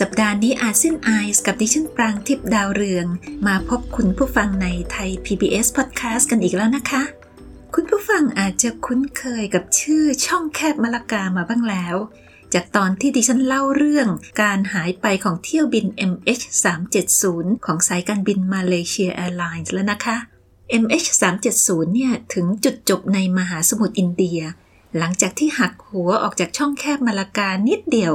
สัปดาห์นี้ ASEAN Eyes กับดิฉันปรางทิพดาวเรือง มาพบคุณผู้ฟังในไทย PBS Podcast กันอีกแล้วนะคะ คุณผู้ฟังอาจจะคุ้นเคยกับชื่อช่องแคบมะละกามาบ้างแล้ว จากตอนที่ดิฉันเล่าเรื่องการหายไปของเที่ยวบิน MH370 ของสายการบินมาเลเซียแอร์ไลน์แล้วนะคะ MH370 เนี่ยถึงจุดจบในมหาสมุทรอินเดีย หลังจากที่หักหัวออกจากช่องแคบมาลากานิดเดียว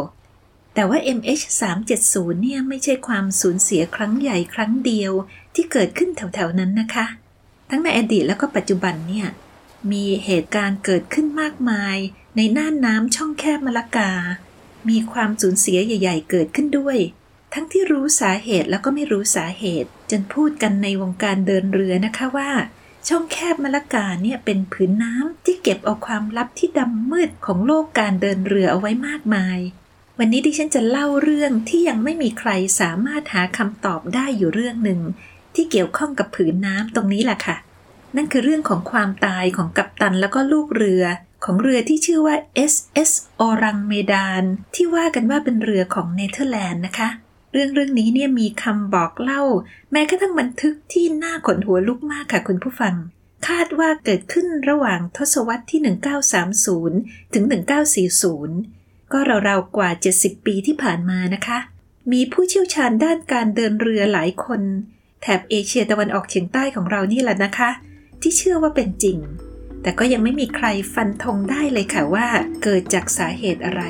แต่ว่า MH370 เนี่ยไม่ใช่ความสูญเสียครั้งใหญ่ครั้งเดียวที่เกิดขึ้นแถวๆนั้นนะคะ ทั้งในอดีตแล้วก็ปัจจุบันเนี่ยมีเหตุการณ์เกิดขึ้นมากมาย ในน่านน้ำช่องแคบมาลากา มีความสูญเสียใหญ่ ๆ เกิดขึ้นด้วย ทั้งที่รู้สาเหตุแล้วก็ไม่รู้สาเหตุ จนพูดกันในวงการเดินเรือนะคะว่า ช่องแคบมะละกาเนี่ยเป็นผืนน้ำที่เก็บเอาความลับที่ดำมืดของโลกการเดินเรือเอาไว้มากมาย วันนี้ดิฉันจะเล่าเรื่องที่ยังไม่มีใครสามารถหาคำตอบได้อยู่เรื่องหนึ่ง ที่เกี่ยวข้องกับผืนน้ำตรงนี้แหละค่ะ นั่นคือเรื่องของความตายของกัปตันแล้วก็ลูกเรือ ของเรือที่ชื่อว่า SS อรังเมดานที่ว่ากันว่าเป็นเรือของเนเธอร์แลนด์นะคะ เรื่องเรื่องนี้เนี่ยมีคำบอกเล่า แม้กระทั่งบันทึกที่น่าขนหัวลุกมากค่ะคุณผู้ฟังคาดว่าเกิดขึ้นระหว่างทศวรรษที่ 1930 ถึง 1940 ก็ราวๆกว่า 70 ปีที่ผ่านมานะคะ มีผู้เชี่ยวชาญด้านการเดินเรือหลายคน แถบเอเชียตะวันออกเฉียงใต้ของเรานี่แหละนะคะ ที่เชื่อว่าเป็นจริง แต่ก็ยังไม่มีใครฟันธงได้เลยค่ะว่า เกิดจากสาเหตุอะไร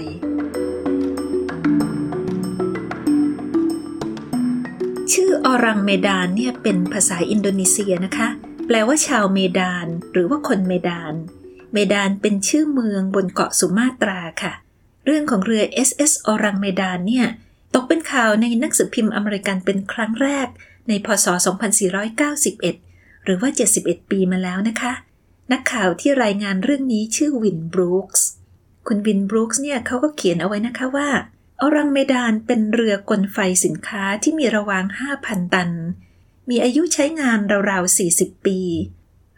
ชื่ออรังเมดานเนี่ยเป็นภาษาอินโดนีเซียนะคะ แปลว่าชาวเมดาน หรือว่าคนเมดาน เมดานเป็นชื่อเมืองบนเกาะสุมาตราค่ะ เรื่องของเรือ SS อรังเมดานเนี่ย ตกเป็นข่าวในหนังสือพิมพ์อเมริกันเป็นครั้งแรก ในพศ 2491 หรือว่า 71 ปีมาแล้วนะคะ นักข่าวที่รายงานเรื่องนี้ชื่อวินบรูคส์คุณวินบรูคส์เนี่ยเขาก็เขียนเอาไว้นะคะว่าอรังเมดานเป็นเรือกลไฟสินค้าที่มีระวาง 5,000 ตัน มีอายุใช้งานราวๆ 40 ปี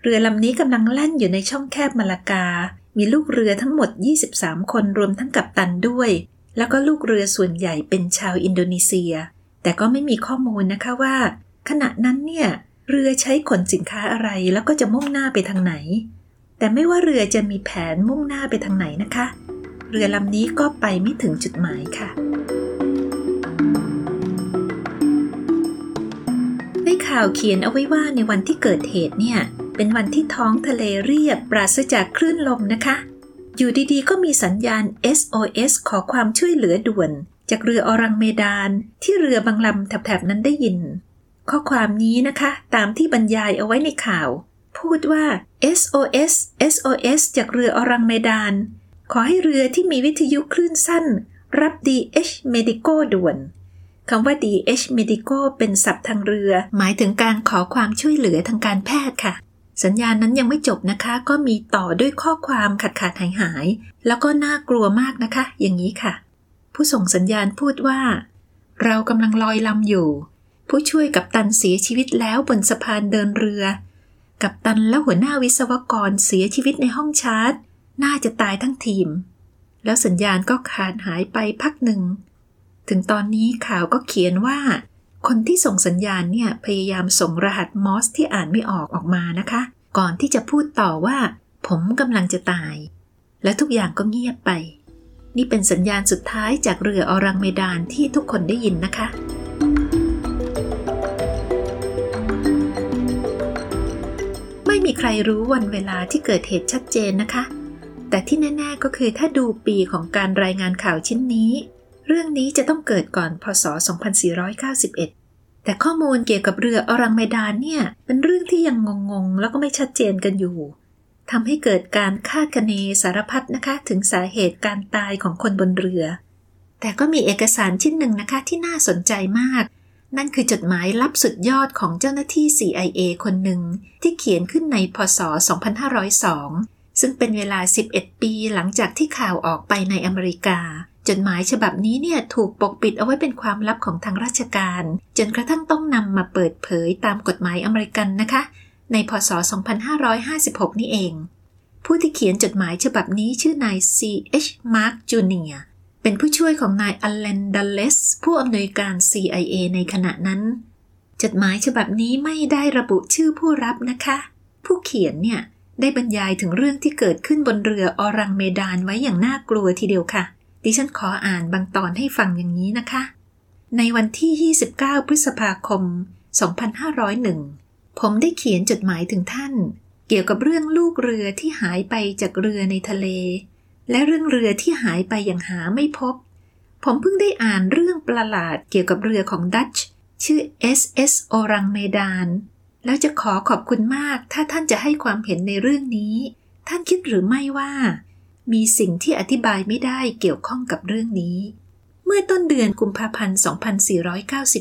เรือลำนี้กำลังแล่นอยู่ในช่องแคบมาลากา มีลูกเรือทั้งหมด 23 คนรวมทั้งกัปตันด้วย แล้วก็ลูกเรือส่วนใหญ่เป็นชาวอินโดนีเซีย แต่ก็ไม่มีข้อมูลนะคะว่า ขณะนั้นเนี่ยเรือใช้ขนสินค้าอะไรแล้วก็จะมุ่งหน้าไปทางไหน แต่ไม่ว่าเรือจะมีแผนมุ่งหน้าไปทางไหนนะคะ เรือลำนี้ก็ไปไม่ถึงจุดหมายค่ะ ในข่าวเขียนเอาไว้ว่าในวันที่เกิดเหตุเนี่ย เป็นวันที่ท้องทะเลเรียบปราศจากคลื่นลมนะคะ อยู่ดีๆ ก็มีสัญญาณ SOS ขอความช่วยเหลือด่วน จากเรืออรังเมดาน ที่เรือบางลำแถบๆนั้นได้ยิน ข้อความนี้นะคะ ตามที่บรรยายเอาไว้ในข่าว พูดว่า SOS SOS จากเรืออรังเมดาน ขอให้เรือที่มีวิทยุคลื่นสั้น รับ DH Medico ด่วนคำว่า DH Medico เป็นศัพท์ทางเรือ หมายถึงการขอความช่วยเหลือทางการแพทย์ค่ะ สัญญาณนั้นยังไม่จบนะคะ ก็มีต่อด้วยข้อความขาดขาดหายหาย แล้วก็น่ากลัวมากนะคะ อย่างนี้ค่ะ ผู้ส่งสัญญาณพูดว่า เรากำลังลอยลำอยู่ ผู้ช่วยกับตันเสียชีวิตแล้วบนสะพานเดินเรือ กับตันและหัวหน้าวิศวกรเสียชีวิตในห้องชาร์จ น่าจะตายทั้งทีม แล้วสัญญาณก็ขาดหายไปพักหนึ่ง ถึงตอนนี้ข่าวก็เขียนว่า คนที่ส่งสัญญาณเนี่ยพยายามส่งรหัสมอสที่อ่านไม่ออกออกมานะคะ ก่อนที่จะพูดต่อว่า ผมกำลังจะตาย และทุกอย่างก็เงียบไป นี่เป็นสัญญาณสุดท้ายจากเรืออรังเมดานที่ทุกคนได้ยินนะคะไม่มีใครรู้วันเวลาที่เกิดเหตุชัดเจนนะคะ แต่ที่แน่ ๆ ก็คือถ้าดูปีของการรายงานข่าวชิ้นนี้ เรื่องนี้จะต้องเกิดก่อนพศ 2491 แต่ข้อมูลเกี่ยวกับเรืออรังเมดานเนี่ย เป็นเรื่องที่ยังงงๆ แล้วก็ไม่ชัดเจนกันอยู่ทำให้เกิดการคาดคะเนสารพัดนะคะ ถึงสาเหตุการตายของคนบนเรือ แต่ก็มีเอกสารชิ้นหนึ่งนะคะที่น่าสนใจมาก นั่นคือจดหมายลับสุดยอดของเจ้าหน้าที่ CIA คนหนึ่ง ที่เขียนขึ้นในพศ 2502 ซึ่งเป็นเวลา 11 ปีหลังจากที่ข่าวออกไปในอเมริกา จดหมายฉบับนี้เนี่ยถูกปกปิดเอาไว้เป็นความลับของทางราชการ จนกระทั่งต้องนำมาเปิดเผยตามกฎหมายอเมริกันนะคะ ในพศ 2556 นี่เอง ผู้ที่เขียนจดหมายฉบับนี้ชื่อนาย C.H. Mark Jr. เป็นผู้ช่วยของนายอเลนดัลเลสผู้อำนวยการ CIA ในขณะนั้น จดหมายฉบับนี้ไม่ได้ระบุชื่อผู้รับนะคะ ผู้เขียนเนี่ยได้บรรยายถึงเรื่องที่เกิดขึ้นบนเรืออรังเมดานไว้อย่างน่ากลัวทีเดียวค่ะ ดิฉันขออ่านบางตอนให้ฟังอย่างนี้นะคะ ในวันที่ 29 พฤษภาคม 2501 ผมได้เขียนจดหมายถึงท่าน เกี่ยวกับเรื่องลูกเรือที่หายไปจากเรือในทะเล และเรื่องเรือที่หายไปอย่างหาไม่พบ ผมเพิ่งได้อ่านเรื่องประหลาดเกี่ยวกับเรือของดัตช์ชื่อ SS โอรังเมดานแล้วจะขอขอบคุณมากถ้าท่านจะให้ความเห็นในเรื่องนี้ ท่านคิดหรือไม่ว่า มีสิ่งที่อธิบายไม่ได้เกี่ยวข้องกับเรื่องนี้ เมื่อต้นเดือนกุมภาพันธ์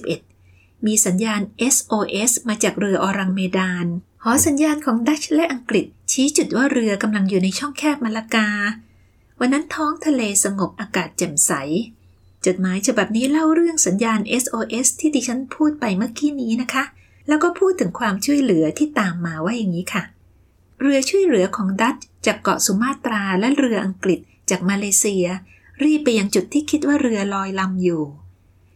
2491 มีสัญญาณ SOS มาจากเรืออรังเมดาน หอสัญญาณของดัตช์และอังกฤษ ชี้จุดว่าเรือกำลังอยู่ในช่องแคบมาลากา วันนั้นท้องทะเลสงบอากาศแจ่มใส จดหมายฉบับนี้เล่าเรื่องสัญญาณ SOS ที่ดิฉันพูดไปเมื่อกี้นี้นะคะ แล้วก็พูดถึงความช่วยเหลือที่ตามมาว่าอย่างนี้ค่ะเรือช่วยเหลือของดัต จากเกาะสุมาตราและเรืออังกฤษจากมาเลเซีย รีบไปยังจุดที่คิดว่าเรือลอยลำอยู่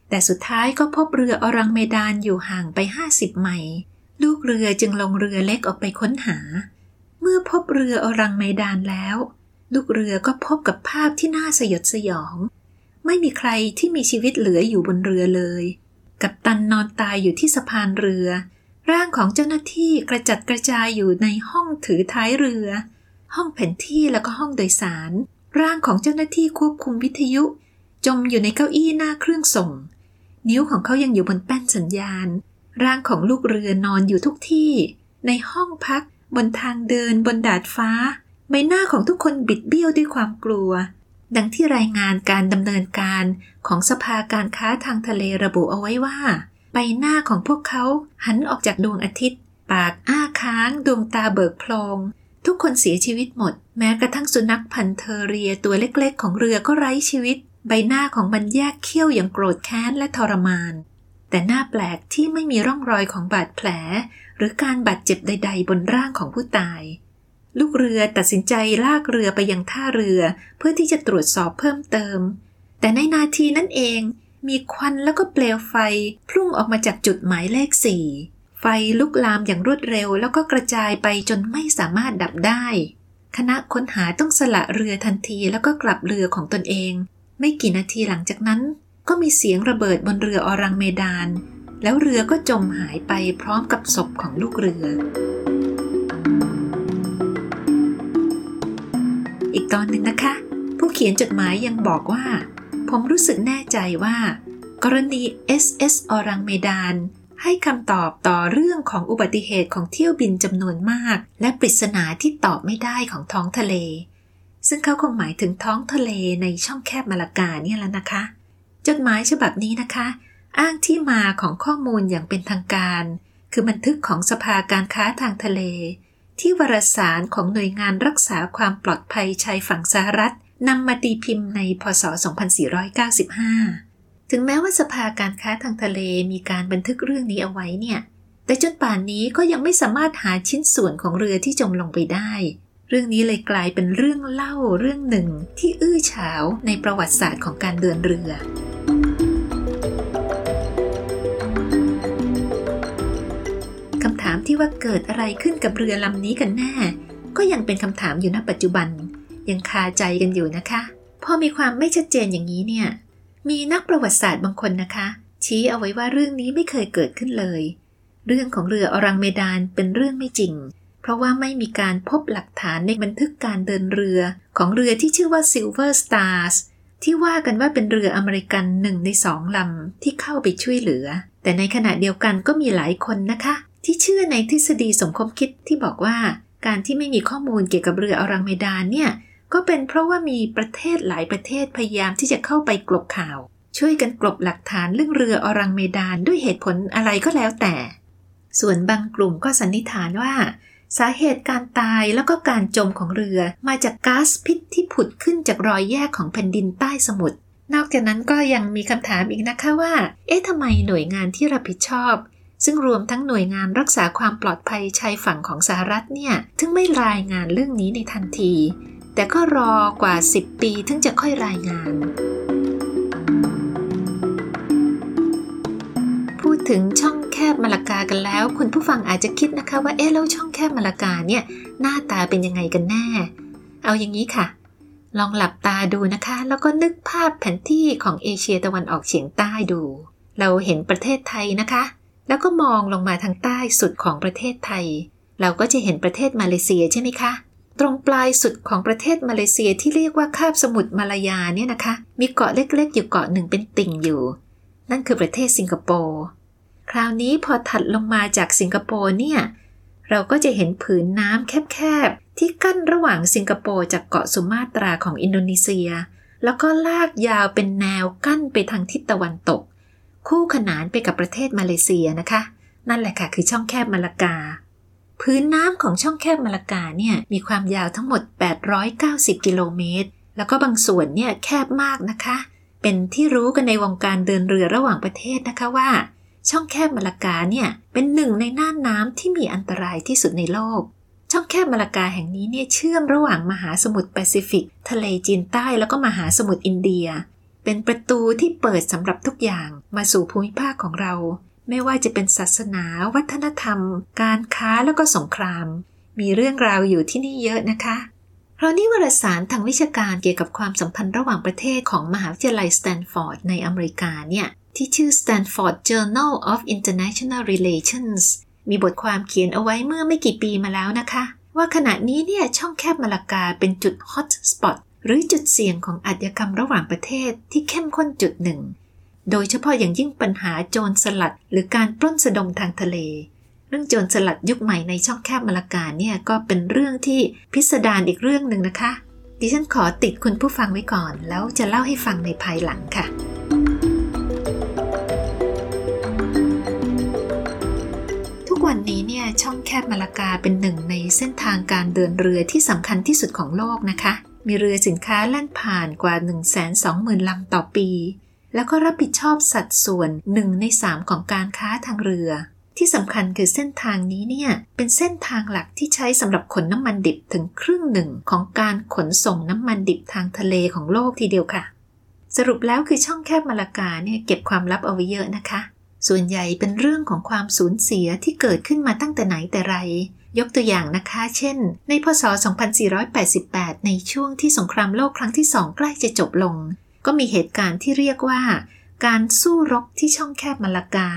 แต่สุดท้ายก็พบเรืออรังเมดานอยู่ห่างไป 50 ไมล์ลูกเรือจึงลงเรือเล็กออกไปค้นหา เมื่อพบเรืออรังเมดานแล้ว ลูกเรือก็พบกับภาพที่น่าสยดสยอง ไม่มีใครที่มีชีวิตเหลืออยู่บนเรือเลย กับตันนอนตายอยู่ที่สะพานเรือ ร่างของเจ้าหน้าที่กระจัดกระจายอยู่ในห้องถือท้ายเรือ ห้องแผนที่แล้วก็ห้องโดยสาร ร่างของเจ้าหน้าที่ควบคุมวิทยุ จมอยู่ในเก้าอี้หน้าเครื่องส่ง นิ้วของเขายังอยู่บนแป้นสัญญาณ ร่างของลูกเรือนอนอยู่ทุกที่ ในห้องพัก บนทางเดินบนดาดฟ้า ใบหน้าของทุกคนบิดเบี้ยวด้วยความกลัว ดังที่รายงานการดำเนินการของสภาการค้าทางทะเลระบุเอาไว้ว่า ใบหน้าของพวกเขาหันออกจากดวงอาทิตย์ ปากอ้าค้างดวงตาเบิกโพลง ทุกคนเสียชีวิตหมด แม้กระทั่งสุนัขพันเทเรียตัวเล็กๆ ของเรือก็ไร้ชีวิต ใบหน้าของมันแยกเขี้ยวอย่างโกรธแค้นและทรมาน แต่หน้าแปลกที่ไม่มีร่องรอยของบาดแผล หรือการบาดเจ็บใด ๆ บนร่างของผู้ตาย ลูกเรือตัดสินใจลากเรือไปยังท่าเรือ เพื่อที่จะตรวจสอบเพิ่มเติม แต่ในนาทีนั้นเอง มีควันแล้วก็เปลวไฟ พุ่งออกมาจากจุดหมายเลขสี่ ไฟลุกลามอย่างรวดเร็ว แล้วก็กระจายไปจนไม่สามารถดับได้ คณะค้นหาต้องสละเรือทันทีแล้วก็กลับเรือของตนเอง ไม่กี่นาทีหลังจากนั้น ก็มีเสียงระเบิดบนเรืออรังเมดาน แล้วเรือก็จมหายไปพร้อมกับศพของลูกเรือ อีกตอนหนึ่งนะคะ ผู้เขียนจดหมายยังบอกว่า ผมรู้สึกแน่ใจว่า กรณี SS อรังเมดาน ให้คำตอบต่อเรื่องของอุบัติเหตุของเที่ยวบินจำนวนมาก และปริศนาที่ตอบไม่ได้ของท้องทะเล ซึ่งเขาคงหมายถึงท้องทะเลในช่องแคบมาลากาเนี่ยแล้วนะคะ จดหมายฉบับนี้นะคะ อ้างที่มาของข้อมูลอย่างเป็นทางการ คือบันทึกของสภาการค้าทางทะเล ที่วารสารของหน่วยงานรักษาความปลอดภัยชายฝั่งสหรัฐนำมาตีพิมพ์ในพศ 2495 ถึงแม้ว่าสภาการค้าทางทะเลมีการบันทึกเรื่องนี้เอาไว้เนี่ย แต่จนป่านนี้ก็ยังไม่สามารถหาชิ้นส่วนของเรือที่จมลงไปได้ เรื่องนี้เลยกลายเป็นเรื่องเล่าเรื่องหนึ่งที่อื้อฉาวในประวัติศาสตร์ของการเดินเรือ คำถามที่ว่าเกิดอะไรขึ้นกับเรือลำนี้กันแน่ ก็ยังเป็นคำถามอยู่ณปัจจุบัน ยังคาใจกันอยู่นะคะ พอมีความไม่ชัดเจนอย่างนี้เนี่ย มีนักประวัติศาสตร์บางคนนะคะ ชี้เอาไว้ว่าเรื่องนี้ไม่เคยเกิดขึ้นเลย เรื่องของเรืออรังเมดานเป็นเรื่องไม่จริง เพราะว่าไม่มีการพบหลักฐานในบันทึกการเดินเรือของเรือที่ชื่อว่า Silver Stars ที่ว่ากันว่าเป็นเรืออเมริกันหนึ่งในสองลำที่เข้าไปช่วยเหลือ แต่ในขณะเดียวกันก็มีหลายคนนะคะ ที่เชื่อในทฤษฎีสมคบคิดที่บอกว่า การที่ไม่มีข้อมูลเกี่ยวกับเรืออรังเมดานเนี่ย ก็เป็นเพราะว่ามีประเทศหลายประเทศพยายามที่จะเข้าไปกลบข่าว ช่วยกันกลบหลักฐานเรื่องเรืออรังเมดานด้วยเหตุผลอะไรก็แล้วแต่ ส่วนบางกลุ่มก็สันนิษฐานว่า สาเหตุการตายแล้วก็การจมของเรือมาจากก๊าซพิษที่ผุดขึ้นจากรอยแยกของแผ่นดินใต้สมุทรนอกจากนั้นก็ยังมีคำถามอีกนะคะว่า เอ๊ะทำไมหน่วยงานที่รับผิดชอบ ซึ่งรวมทั้งหน่วยงานรักษาความปลอดภัยชายฝั่งของสหรัฐเนี่ย ถึงไม่รายงานเรื่องนี้ในทันที แต่ก็รอกว่า 10 ปีถึงจะค่อยรายงาน พูดถึงช่องแคบมาลากากันแล้ว คุณผู้ฟังอาจจะคิดนะคะว่าเอ๊ะแล้วช่องแคบมาลากาเนี่ยหน้าตาเป็นยังไงกันแน่ เอาอย่างนี้ค่ะ ลองหลับตาดูนะคะ แล้วก็นึกภาพแผนที่ของเอเชียตะวันออกเฉียงใต้ดู เราเห็นประเทศไทยนะคะ แล้วก็มองลงมาทางใต้สุดของประเทศไทย เราก็จะเห็นประเทศมาเลเซียใช่ไหมคะ ตรงปลายสุดของประเทศมาเลเซียที่เรียกว่าคาบสมุทรมาลายาเนี่ยนะคะ มีเกาะเล็กๆ อยู่เกาะหนึ่งเป็นติ่งอยู่ นั่นคือประเทศสิงคโปร์คราวนี้พอถัดลงมาจากสิงคโปร์เนี่ยเราก็จะเห็นผืนน้ำแคบๆ ที่กั้นระหว่างสิงคโปร์จากเกาะสุมาตราของอินโดนีเซีย แล้วก็ลากยาวเป็นแนวกั้นไปทางทิศตะวันตก คู่ขนานไปกับประเทศมาเลเซียนะคะ นั่นแหละค่ะคือช่องแคบมาลากา พื้นน้ำของช่องแคบมาลากาเนี่ยมีความยาวทั้งหมด 890 กิโลเมตร แล้วก็บางส่วนเนี่ยแคบมากนะคะ เป็นที่รู้กันในวงการเดินเรือระหว่างประเทศนะคะว่า ช่องแคบมาลากาเนี่ยเป็นหนึ่งในน่านน้ำที่มีอันตรายที่สุดในโลก ช่องแคบมาลากาแห่งนี้เนี่ยเชื่อมระหว่างมหาสมุทรแปซิฟิก ทะเลจีนใต้แล้วก็มหาสมุทรอินเดีย เป็นประตูที่เปิดสำหรับทุกอย่างมาสู่ภูมิภาคของเรา ไม่ว่าจะเป็นศาสนา วัฒนธรรม การค้าแล้วก็สงคราม มีเรื่องราวอยู่ที่นี่เยอะนะคะเพราะนี่วารสารทางวิชาการเกี่ยวกับความสัมพันธ์ระหว่างประเทศของมหาวิทยาลัยสแตนฟอร์ดในอเมริกาเนี่ยที่ชื่อ Stanford Journal of International Relations มีบทความเขียนเอาไว้เมื่อไม่กี่ปีมาแล้วนะคะ ว่าขณะนี้เนี่ยช่องแคบมาลากาเป็นจุด hotspotหรือจุดเสี่ยงของอาชญากรรมระหว่างประเทศที่เข้มข้นจุดหนึ่ง โดยเฉพาะอย่างยิ่งปัญหาโจรสลัด หรือการปล้นสะดมทางทะเล เรื่องโจรสลัดยุคใหม่ในช่องแคบมาลากาเนี่ยก็เป็นเรื่องที่พิสดารอีกเรื่องหนึ่งนะคะ ดิฉันขอติดคุณผู้ฟังไว้ก่อน แล้วจะเล่าให้ฟังในภายหลังค่ะวันนี้เนี่ยช่องแคบมาลากาเป็นหนึ่งในเส้นทางการเดินเรือที่สำคัญที่สุดของโลกนะคะ มีเรือสินค้าแล่นผ่านกว่า 120,000 ลำต่อปี แล้วก็รับผิดชอบสัดส่วนหนึ่งในสามของการค้าทางเรือ ที่สำคัญคือเส้นทางนี้เนี่ย เป็นเส้นทางหลักที่ใช้สำหรับขนน้ำมันดิบถึงครึ่งหนึ่งของการขนส่งน้ำมันดิบทางทะเลของโลกทีเดียวค่ะ สรุปแล้วคือช่องแคบมาลากาเนี่ยเก็บความลับเอาไว้เยอะนะคะ ส่วนใหญ่เป็นเรื่องของความสูญเสียที่เกิดขึ้นมาตั้งแต่ไหนแต่ไรยกตัวอย่างนะคะ เช่น ในพศ 2488 ในช่วงที่สงครามโลกครั้งที่สองใกล้จะจบลง ก็มีเหตุการณ์ที่เรียกว่า การสู้รบที่ช่องแคบมาลากา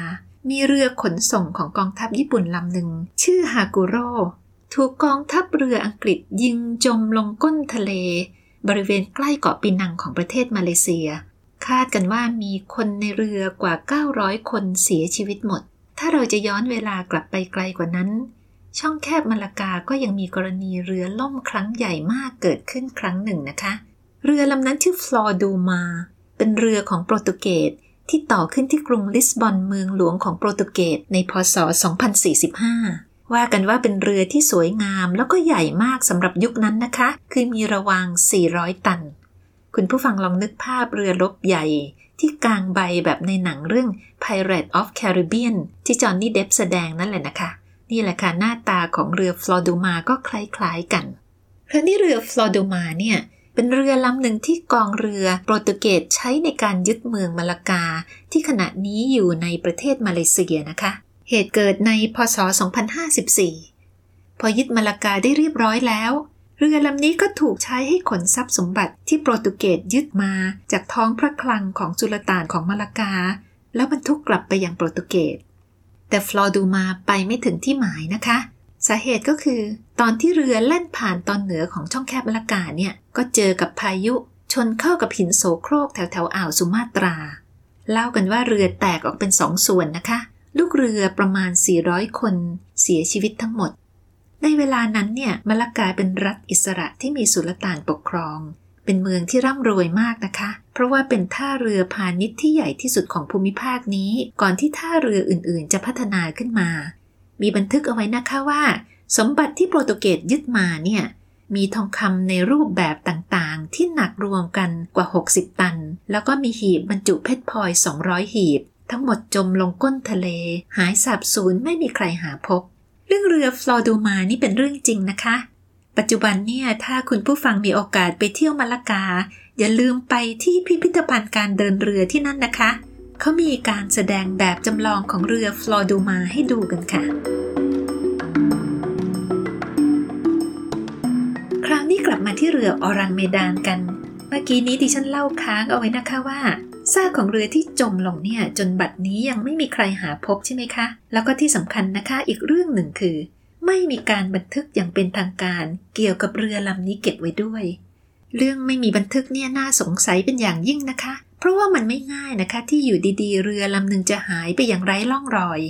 มีเรือขนส่งของกองทัพญี่ปุ่นลำหนึ่ง ชื่อฮากุโร่ถูกกองทัพเรืออังกฤษยิงจมลงก้นทะเล บริเวณใกล้เกาะปีนังของประเทศมาเลเซีย คาดกันว่ามีคนในเรือกว่า 900 คนเสียชีวิตหมด ถ้าเราจะย้อนเวลากลับไปไกลกว่านั้น ช่องแคบมาลากาก็ยังมีกรณีเรือล่มครั้งใหญ่มากเกิดขึ้นครั้งหนึ่งนะคะ เรือลำนั้นชื่อฟลอร์ดูมา เป็นเรือของโปรตุเกสที่ต่อขึ้นที่กรุงลิสบอนเมืองหลวงของโปรตุเกสในพศ 2045 ว่ากันว่าเป็นเรือที่สวยงามแล้วก็ใหญ่มากสำหรับยุคนั้นนะคะ คือมีระวาง 400 ตัน คุณผู้ฟังลองนึกภาพเรือรบใหญ่ ที่กลางใบแบบในหนังเรื่อง Pirate of Caribbean ที่จอห์นนี่เดฟแสดงนั่นแหละนะคะ นี่แหละค่ะหน้าตาของเรือฟลอดูมาก็คล้ายๆกันครั้นี้เรือฟลอดูมาเนี่ย เป็นเรือลำหนึ่งที่กองเรือโปรตุเกสใช้ในการยึดเมืองมาลากา ที่ขณะนี้อยู่ในประเทศมาเลเซียนะคะ เหตุเกิดในพศ 2054 พอยึดมาลากาได้เรียบร้อยแล้ว เรือลำนี้ก็ถูกใช้ให้ขนทรัพย์สมบัติที่โปรตุเกสยึดมาจากท้องพระคลังของสุลต่านของมาลากา แล้วบรรทุกกลับไปยังโปรตุเกสแต่ฟลอดูมาไปไม่ถึงที่หมายนะคะ สาเหตุก็คือ ตอนที่เรือแล่นผ่านตอนเหนือของช่องแคบมาลากาเนี่ยก็เจอกับพายุ ชนเข้ากับหินโสโครกแถวแถวอ่าวสุมาตรา เล่ากันว่าเรือแตกออกเป็นสองส่วนนะคะ ลูกเรือประมาณ 400 คนเสียชีวิตทั้งหมด ในเวลานั้นเนี่ยมลากาเป็นรัฐอิสระที่มีสุลต่านปกครอง เป็นเมืองที่ร่ำรวยมากนะคะ เพราะว่าเป็นท่าเรือพาณิชย์ที่ใหญ่ที่สุดของภูมิภาคนี้ ก่อนที่ท่าเรืออื่นๆ จะพัฒนาขึ้นมา มีบันทึกเอาไว้นะคะว่า สมบัติที่โปรตุเกสยึดมาเนี่ยมีทองคำในรูปแบบต่างๆ ที่หนักรวมกันกว่า 60 ตัน แล้วก็มีหีบบรรจุเพชรพลอย 200 หีบ ทั้งหมดจมลงก้นทะเล หายสาบสูญไม่มีใครหาพบ เรื่องเรือฟลอดูมานี่เป็นเรื่องจริงนะคะ ปัจจุบันเนี่ยถ้าคุณผู้ฟังมีโอกาสไปเที่ยวมาลากา อย่าลืมไปที่พิพิธภัณฑ์การเดินเรือที่นั่นนะคะ เขามีการแสดงแบบจำลองของเรือฟลอดูมาให้ดูกันค่ะ คราวนี้กลับมาที่เรือออรังเมดานกัน เมื่อกี้นี้ดิฉันเล่าค้างเอาไว้นะคะว่าซากของเรือที่จมลงเนี่ย จนบัดนี้ยังไม่มีใครหาพบใช่ไหมคะ แล้วก็ที่สำคัญนะคะอีกเรื่องหนึ่งคือ ไม่มีการบันทึกอย่างเป็นทางการ เกี่ยวกับเรือลำนี้เก็บไว้ด้วย เรื่องไม่มีบันทึกเนี่ยน่าสงสัยเป็นอย่างยิ่งนะคะ เพราะว่ามันไม่ง่ายนะคะ ที่อยู่ดีๆ เรือลำหนึ่งจะหายไปอย่างไร้ร่องรอย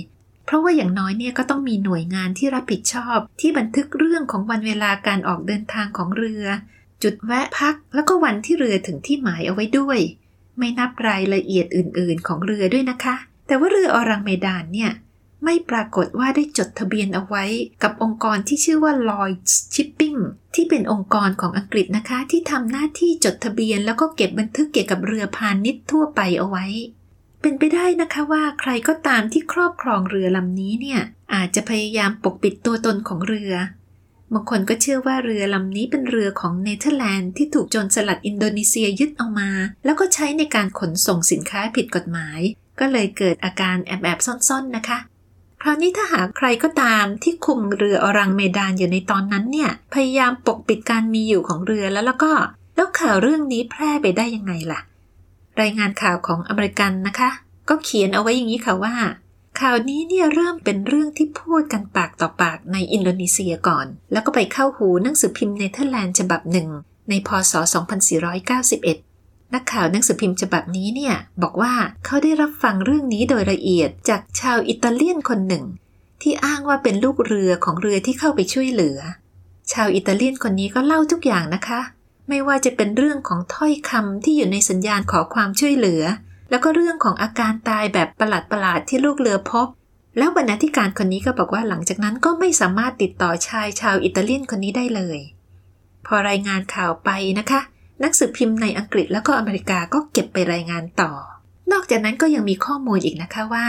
เพราะว่าอย่างน้อยเนี่ยก็ต้องมีหน่วยงานที่รับผิดชอบ ที่บันทึกเรื่องของวันเวลาการออกเดินทางของเรือ จุดแวะพักแล้วก็วันที่เรือถึงที่หมายเอาไว้ด้วย ไม่นับรายละเอียดอื่นๆ ของเรือด้วยนะคะ แต่ว่าเรืออรังเมดานเนี่ย ไม่ปรากฏว่าได้จดทะเบียนเอาไว้กับองค์กรที่ชื่อว่า Lloyd's Shipping ที่เป็นองค์กรของอังกฤษนะคะ ที่ทำหน้าที่จดทะเบียนแล้วก็เก็บบันทึกเกี่ยวกับเรือพาณิชย์ทั่วไปเอาไว้ เป็นไปได้นะคะว่าใครก็ตามที่ครอบครองเรือลำนี้เนี่ย อาจจะพยายามปกปิดตัวตนของเรือบางคนก็เชื่อว่าเรือลำนี้เป็นเรือของเนเธอร์แลนด์ที่ถูกโจรสลัดอินโดนีเซียยึดเอามา แล้วก็ใช้ในการขนส่งสินค้าผิดกฎหมาย ก็เลยเกิดอาการแอบๆซ่อนๆนะคะ คราวนี้ถ้าหากใครก็ตามที่คุมเรืออรังเมดานอยู่ในตอนนั้นเนี่ย พยายามปกปิดการมีอยู่ของเรือแล้วแล้วก็ แล้วข่าวเรื่องนี้แพร่ไปได้ยังไงล่ะ รายงานข่าวของอเมริกันนะคะ ก็เขียนเอาไว้อย่างนี้ค่ะว่า ข่าวนี้เนี่ยเริ่มเป็นเรื่องที่พูดกันปากต่อปากในอินโดนีเซียก่อน แล้วก็ไปเข้าหูหนังสือพิมพ์เนเธอร์แลนด์ฉบับหนึ่งในพศ 2491 นักข่าวหนังสือพิมพ์ฉบับนี้เนี่ยบอกว่าเขาได้รับฟังเรื่องนี้โดยละเอียดจากชาวอิตาเลียนคนหนึ่ง ที่อ้างว่าเป็นลูกเรือของเรือที่เข้าไปช่วยเหลือ ชาวอิตาเลียนคนนี้ก็เล่าทุกอย่างนะคะ ไม่ว่าจะเป็นเรื่องของถ้อยคำที่อยู่ในสัญญาณขอความช่วยเหลือ แล้วก็เรื่องของอาการตายแบบประหลาดๆที่ลูกเรือพบ แล้วบรรณาธิการคนนี้ก็บอกว่าหลังจากนั้นก็ไม่สามารถติดต่อชายชาวอิตาเลียนคนนี้ได้เลย พอรายงานข่าวไปนะคะ นักสืบพิมพ์ในอังกฤษแล้วก็อเมริกาก็เก็บไปรายงานต่อ นอกจากนั้นก็ยังมีข้อมูลอีกนะคะว่า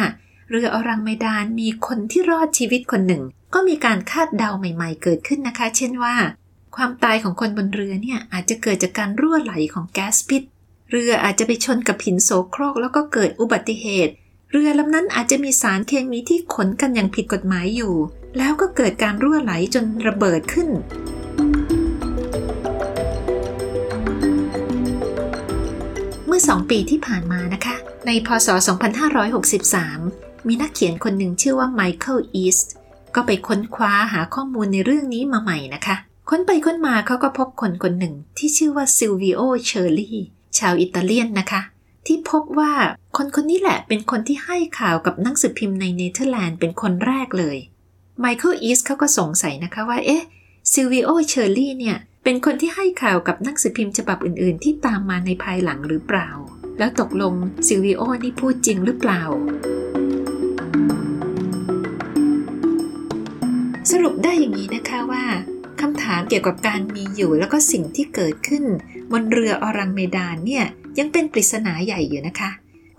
เรืออรังไมดานมีคนที่รอดชีวิตคนหนึ่ง ก็มีการคาดเดาใหม่ ๆ เกิดขึ้นนะคะ เช่นว่า ความตายของคนบนเรือเนี่ยอาจจะเกิดจากการรั่วไหลของแก๊สพิษเรืออาจจะไปชนกับหินโสโครกแล้วก็เกิดอุบัติเหตุ เรือลำนั้นอาจจะมีสารเคมีที่ขนกันอย่างผิดกฎหมายอยู่ แล้วก็เกิดการรั่วไหลจนระเบิดขึ้น เมื่อสองปีที่ผ่านมานะคะ ในพศ 2563 มีนักเขียนคนหนึ่งชื่อว่าไมเคิลอีสต์ก็ไปค้นคว้าหาข้อมูลในเรื่องนี้มาใหม่นะคะ ค้นไปค้นมาเขาก็พบคนคนหนึ่งที่ชื่อว่าซิลวิโอเชอร์ลี่ชาวอิตาเลียนนะคะ ที่พบว่าคนคนนี้แหละเป็นคนที่ให้ข่าวกับหนังสือพิมพ์ในเนเธอร์แลนด์เป็นคนแรกเลยไมเคิลอีสเขาก็สงสัยนะคะว่าเอ๊ะซิลวิโอเชอร์ลี่เนี่ย เป็นคนที่ให้ข่าวกับหนังสือพิมพ์ฉบับอื่นๆ ที่ตามมาในภายหลังหรือเปล่า แล้วตกลงซิลวิโอนี่พูดจริงหรือเปล่า สรุปได้อย่างนี้นะคะว่าคำถามเกี่ยวกับการมีอยู่แล้วก็สิ่งที่เกิดขึ้น บนเรืออรังเมดานเนี่ยยังเป็นปริศนาใหญ่อยู่นะคะ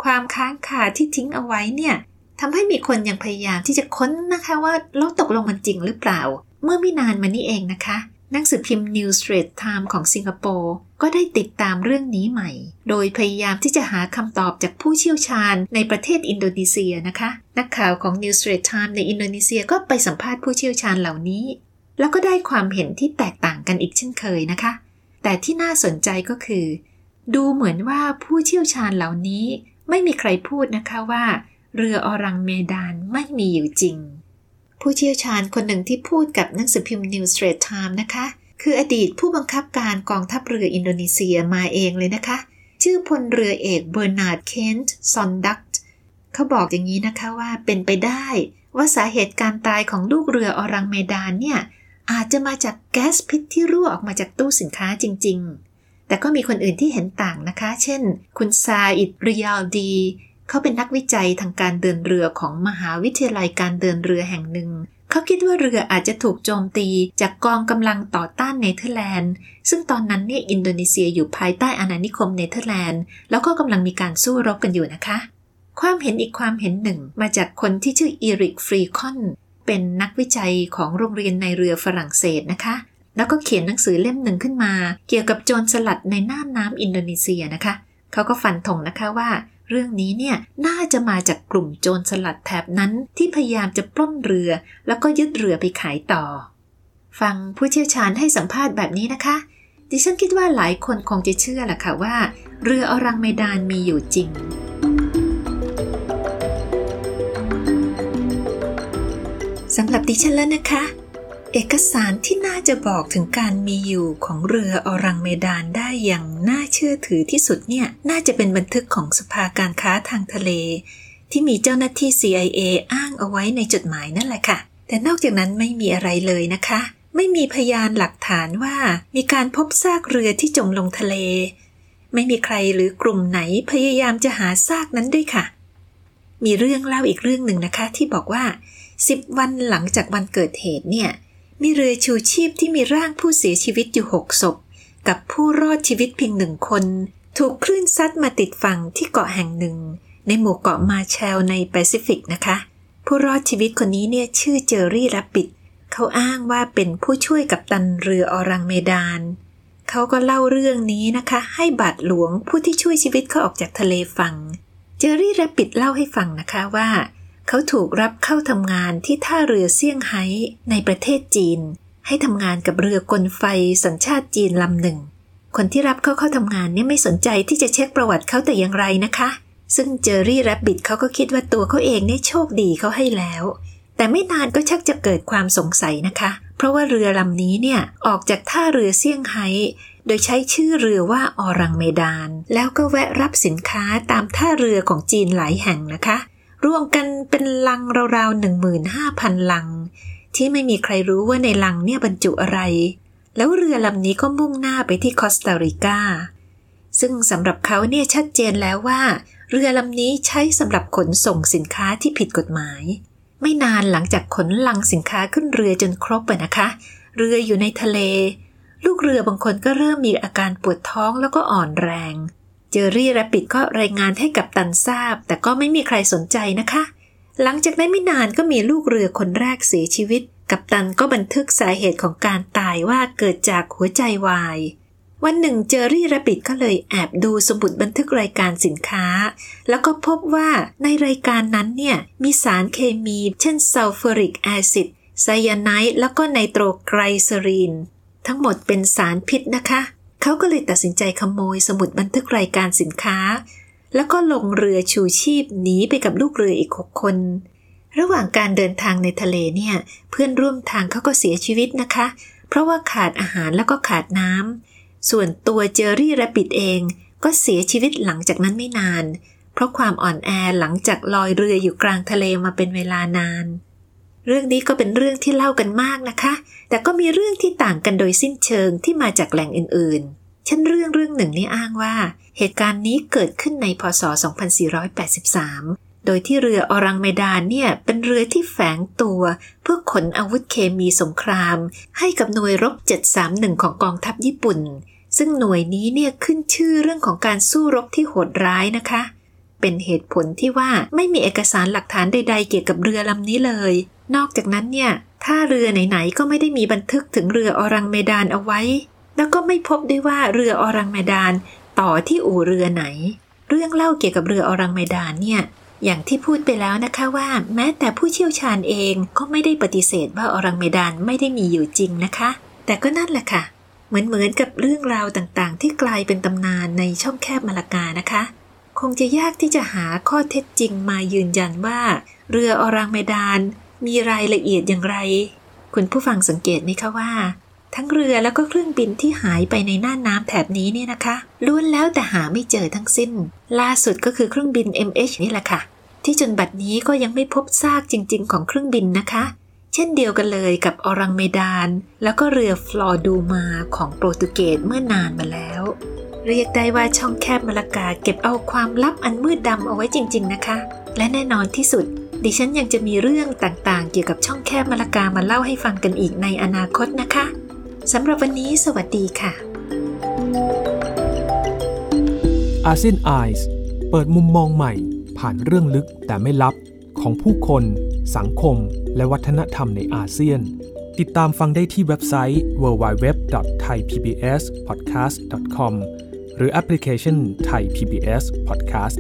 ความค้างคาที่ทิ้งเอาไว้เนี่ยทำให้มีคนยังพยายามที่จะค้นนะคะว่าแล้วตกลงมันจริงหรือเปล่า เมื่อไม่นานมานี้เองนะคะ นักสืบพิมพ์ New Straits Times ของสิงคโปร์ก็ได้ติดตามเรื่องนี้ใหม่ โดยพยายามที่จะหาคำตอบจากผู้เชี่ยวชาญในประเทศอินโดนีเซียนะคะ นักข่าวของ New Straits Times ในอินโดนีเซียก็ไปสัมภาษณ์ผู้เชี่ยวชาญเหล่านี้ แล้วก็ได้ความเห็นที่แตกต่างกันอีกเช่นเคยนะคะ แต่ที่น่าสนใจก็คือ ดูเหมือนว่าผู้เชี่ยวชาญเหล่านี้ ไม่มีใครพูดนะคะว่า เรืออรังเมดานไม่มีอยู่จริง ผู้เชี่ยวชาญคนหนึ่งที่พูดกับหนังสือพิมพ์ New s t r a i t Time นะคะ คืออดีตผู้บังคับการกองทัพเรืออินโดนีเซียมาเองเลยนะคะ ชื่อพลเรือเอกเบอร์นาร์ดเคนต์ซอนดักเขาบอกอย่างนี้นะคะว่าเป็นไปได้ว่าสาเหตุการตายของลูกเรืออรังเมดานเนี่ย อาจจะมาจากแก๊สพิษที่รั่วออกมาจากตู้สินค้าจริง ๆ แต่ก็มีคนอื่นที่เห็นต่างนะคะ เช่น คุณซาอิดริยาลดี เขาเป็นนักวิจัยทางการเดินเรือของมหาวิทยาลัยการเดินเรือแห่งหนึ่ง เขาคิดว่าเรืออาจจะถูกโจมตีจากกองกำลังต่อต้านเนเธอร์แลนด์ ซึ่งตอนนั้นเนี่ยอินโดนีเซียอยู่ภายใต้อาณานิคมเนเธอร์แลนด์ แล้วก็กำลังมีการสู้รบกันอยู่นะคะ ความเห็นอีกความเห็นหนึ่งมาจากคนที่ชื่ออีริกฟรีคอนเป็นนักวิจัยของโรงเรียนนายเรือฝรั่งเศสนะคะ แล้วก็เขียนหนังสือเล่มหนึ่งขึ้นมา เกี่ยวกับโจรสลัดในน่านน้ำอินโดนีเซียนะคะ เขาก็ฟันธงนะคะว่า เรื่องนี้เนี่ยน่าจะมาจากกลุ่มโจรสลัดแถบนั้นที่พยายามจะปล้นเรือ แล้วก็ยึดเรือไปขายต่อ ฟังผู้เชี่ยวชาญให้สัมภาษณ์แบบนี้นะคะ ดิฉันคิดว่าหลายคนคงจะเชื่อแหละค่ะว่า เรืออรังเมดานมีอยู่จริงสำหรับดิฉันแล้วนะคะ เอกสารที่น่าจะบอกถึงการมีอยู่ของเรืออรังเมดานได้อย่างน่าเชื่อถือที่สุดเนี่ย น่าจะเป็นบันทึกของสภาการค้าทางทะเล ที่มีเจ้าหน้าที่ CIA อ้างเอาไว้ในจดหมายนั่นแหละค่ะ แต่นอกจากนั้นไม่มีอะไรเลยนะคะ ไม่มีพยานหลักฐานว่ามีการพบซากเรือที่จมลงทะเล ไม่มีใครหรือกลุ่มไหนพยายามจะหาซากนั้นด้วยค่ะ มีเรื่องเล่าอีกเรื่องหนึ่งนะคะ ที่บอกว่าสิบวันหลังจากวันเกิดเหตุเนี่ย มีเรือชูชีพที่มีร่างผู้เสียชีวิตอยู่หกศพ กับผู้รอดชีวิตเพียงหนึ่งคน ถูกคลื่นซัดมาติดฝั่งที่เกาะแห่งหนึ่ง ในหมู่เกาะมาแชลในแปซิฟิกนะคะ ผู้รอดชีวิตคนนี้เนี่ยชื่อเจอรี่รับปิดเขาอ้างว่าเป็นผู้ช่วยกับตันเรืออรังเมดานเขาก็เล่าเรื่องนี้นะคะ ให้บาทหลวงผู้ที่ช่วยชีวิตเขาออกจากทะเลฟัง เจอรี่รับปิดเล่าให้ฟังนะคะว่า เขาถูกรับเข้าทำงานที่ท่าเรือเซี่ยงไฮ้ในประเทศจีน ให้ทำงานกับเรือกลไฟสัญชาติจีนลำหนึ่ง คนที่รับเข้าเข้าทำงานเนี่ยไม่สนใจที่จะเช็คประวัติเขาแต่อย่างไรนะคะ ซึ่งเจอรี่แรบบิทเขาก็คิดว่าตัวเขาเองเนี่ยโชคดีเขาให้แล้ว แต่ไม่นานก็ชักจะเกิดความสงสัยนะคะ เพราะว่าเรือลำนี้เนี่ยออกจากท่าเรือเซี่ยงไฮ้โดยใช้ชื่อเรือว่าออรังเมดาน แล้วก็แวะรับสินค้าตามท่าเรือของจีนหลายแห่งนะคะ รวมกันเป็นลังราวๆหนึ่งหมื่นห้าพันลัง ที่ไม่มีใครรู้ว่าในลังเนี่ยบรรจุอะไร แล้วเรือลำนี้ก็มุ่งหน้าไปที่คอสตาริกา ซึ่งสำหรับเขาเนี่ยชัดเจนแล้วว่า เรือลำนี้ใช้สำหรับขนส่งสินค้าที่ผิดกฎหมาย ไม่นานหลังจากขนลังสินค้าขึ้นเรือจนครบนะคะ เรืออยู่ในทะเล ลูกเรือบางคนก็เริ่มมีอาการปวดท้องแล้วก็อ่อนแรง เจอรี่แรปิดก็รายงานให้กับตันทราบ แต่ก็ไม่มีใครสนใจนะคะ หลังจากนั้นไม่นานก็มีลูกเรือคนแรกเสียชีวิต กับตันก็บันทึกสาเหตุของการตายว่าเกิดจากหัวใจวาย วันหนึ่งเจอรี่แรปิดก็เลยแอบดูสมุดบันทึกรายการสินค้า แล้วก็พบว่าในรายการนั้นเนี่ยมีสารเคมี เช่น sulfuric acid ไซยาไนด์แล้วก็ไนโตรไกลเซอรีนทั้งหมดเป็นสารพิษนะคะ เขาก็เลยตัดสินใจขโมยสมุดบันทึกรายการสินค้า แล้วก็ลงเรือชูชีพหนีไปกับลูกเรืออีกหกคน ระหว่างการเดินทางในทะเลเนี่ย เพื่อนร่วมทางเขาก็เสียชีวิตนะคะ เพราะว่าขาดอาหารแล้วก็ขาดน้ำ ส่วนตัวเจอรี่แรปิดเองก็เสียชีวิตหลังจากนั้นไม่นาน เพราะความอ่อนแอหลังจากลอยเรืออยู่กลางทะเลมาเป็นเวลานาน เรื่องนี้ก็เป็นเรื่องที่เล่ากันมากนะคะ แต่ก็มีเรื่องที่ต่างกันโดยสิ้นเชิงที่มาจากแหล่งอื่นๆ เช่นเรื่องเรื่องหนึ่งนี่อ้างว่า เหตุการณ์นี้เกิดขึ้นในพศ 2483 โดยที่เรืออรังเมดานเนี่ยเป็นเรือที่แฝงตัว เพื่อขนอาวุธเคมีสงคราม ให้กับหน่วยรบ 731 ของกองทัพญี่ปุ่น ซึ่งหน่วยนี้เนี่ยขึ้นชื่อเรื่องของการสู้รบที่โหดร้ายนะคะ เป็นเหตุผลที่ว่าไม่มีเอกสารหลักฐานใด ๆ เกี่ยวกับเรือลำนี้เลย นอกจากนั้นเนี่ยท่าเรือไหนๆก็ไม่ได้มีบันทึกถึงเรืออรังเมดานเอาไว้ แล้วก็ไม่พบด้วยว่าเรืออรังเมดานต่อที่อู่เรือไหน เรื่องเล่าเกี่ยวกับเรืออรังเมดานเนี่ยอย่างที่พูดไปแล้วนะคะว่า แม้แต่ผู้เชี่ยวชาญเองก็ไม่ได้ปฏิเสธว่าอรังเมดานไม่ได้มีอยู่จริงนะคะ แต่ก็นั่นแหละค่ะ เหมือนเหมือนกับเรื่องราวต่างๆ ที่กลายเป็นตำนานในช่องแคบมาลากานะคะ คงจะยากที่จะหาข้อเท็จจริงมายืนยันว่า เรืออรังเมดาน มีรายละเอียดอย่างไร คุณผู้ฟังสังเกตไหมคะว่า ทั้งเรือแล้วก็เครื่องบินที่หายไปในน่านน้ำแถบนี้เนี่ยนะคะล้วนแล้วแต่หาไม่เจอทั้งสิ้น ล่าสุดก็คือเครื่องบิน MH นี่แหละค่ะ ที่จนบัดนี้ก็ยังไม่พบซากจริง ๆ ของเครื่องบินนะคะ เช่นเดียวกันเลยกับอรังเมดาน แล้วก็เรือฟลอดูมาของโปรตุเกสเมื่อนานมาแล้ว เรียกได้ว่าช่องแคบมรกาเก็บเอาความลับอันมืดดำเอาไว้จริง ๆ นะคะ และแน่นอนที่สุด ดิฉันยังจะมีเรื่องต่างๆ เกี่ยวกับช่องแคบมรกามาเล่าให้ฟังกันอีกในอนาคตนะคะสำหรับวันนี้สวัสดีค่ะอาเซียนไอส์เปิดมุมมองใหม่ ผ่านเรื่องลึกแต่ไม่ลับของผู้คน สังคม และวัฒนธรรมในอาเซียน ติดตามฟังได้ที่เว็บไซต์ www.thaipbspodcast.com หรือแอปพลิเคชัน Thai PBS Podcast